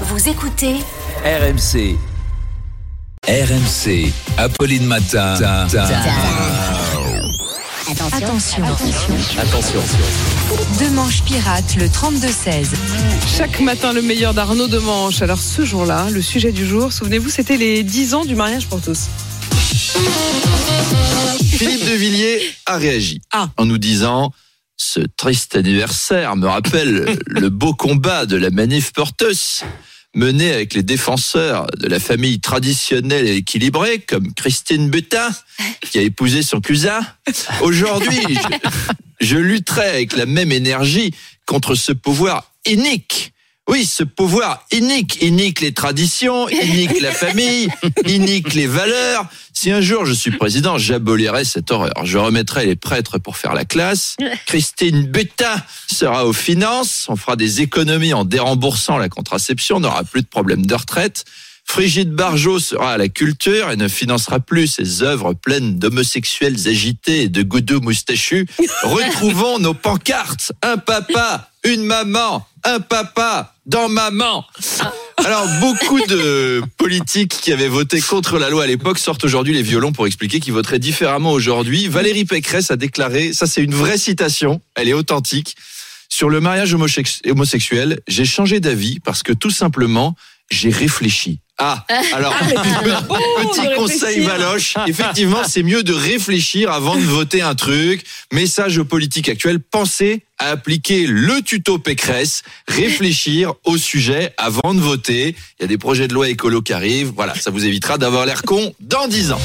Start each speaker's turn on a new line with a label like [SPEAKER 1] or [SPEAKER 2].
[SPEAKER 1] Vous écoutez
[SPEAKER 2] RMC. RMC. Apolline Matin.
[SPEAKER 1] Attention,
[SPEAKER 2] Attention.
[SPEAKER 3] Deux manches pirates, le 32-16.
[SPEAKER 4] Chaque matin, le meilleur d'Arnaud de Manche. Alors ce jour-là, le sujet du jour, souvenez-vous, c'était les 10 ans du mariage pour tous.
[SPEAKER 5] Philippe de Villiers a réagi
[SPEAKER 4] Ah.
[SPEAKER 5] en nous disant ce triste anniversaire me rappelle le beau combat de la manif porteuse mené avec les défenseurs de la famille traditionnelle et équilibrée comme Christine Butin qui a épousé son cousin. Aujourd'hui, je, je lutterai avec la même énergie contre ce pouvoir inique. Oui, ce pouvoir inique, inique les traditions, inique la famille, inique les valeurs. Si un jour je suis président, j'abolirai cette horreur. Je remettrai les prêtres pour faire la classe. Christine Butin sera aux finances. On fera des économies en déremboursant la contraception. On n'aura plus de problème de retraite. Frigide Barjot sera à la culture et ne financera plus ses œuvres pleines d'homosexuels agités et de goudous moustachus. Retrouvons nos pancartes. Un papa, une maman, un papa dans maman. Alors, beaucoup de politiques qui avaient voté contre la loi à l'époque sortent aujourd'hui les violons pour expliquer qu'ils voteraient différemment aujourd'hui. Valérie Pécresse a déclaré, ça c'est une vraie citation, elle est authentique, sur le mariage homosex- homosexuel, j'ai changé d'avis parce que tout simplement, j'ai réfléchi. Ah, alors, petit conseil. Valoche, effectivement, c'est mieux de réfléchir avant de voter un truc. Message aux politiques actuels, pensez à appliquer le tuto Pécresse, réfléchir au sujet avant de voter. Il y a des projets de loi écolo qui arrivent. Voilà, ça vous évitera d'avoir l'air con dans 10 ans.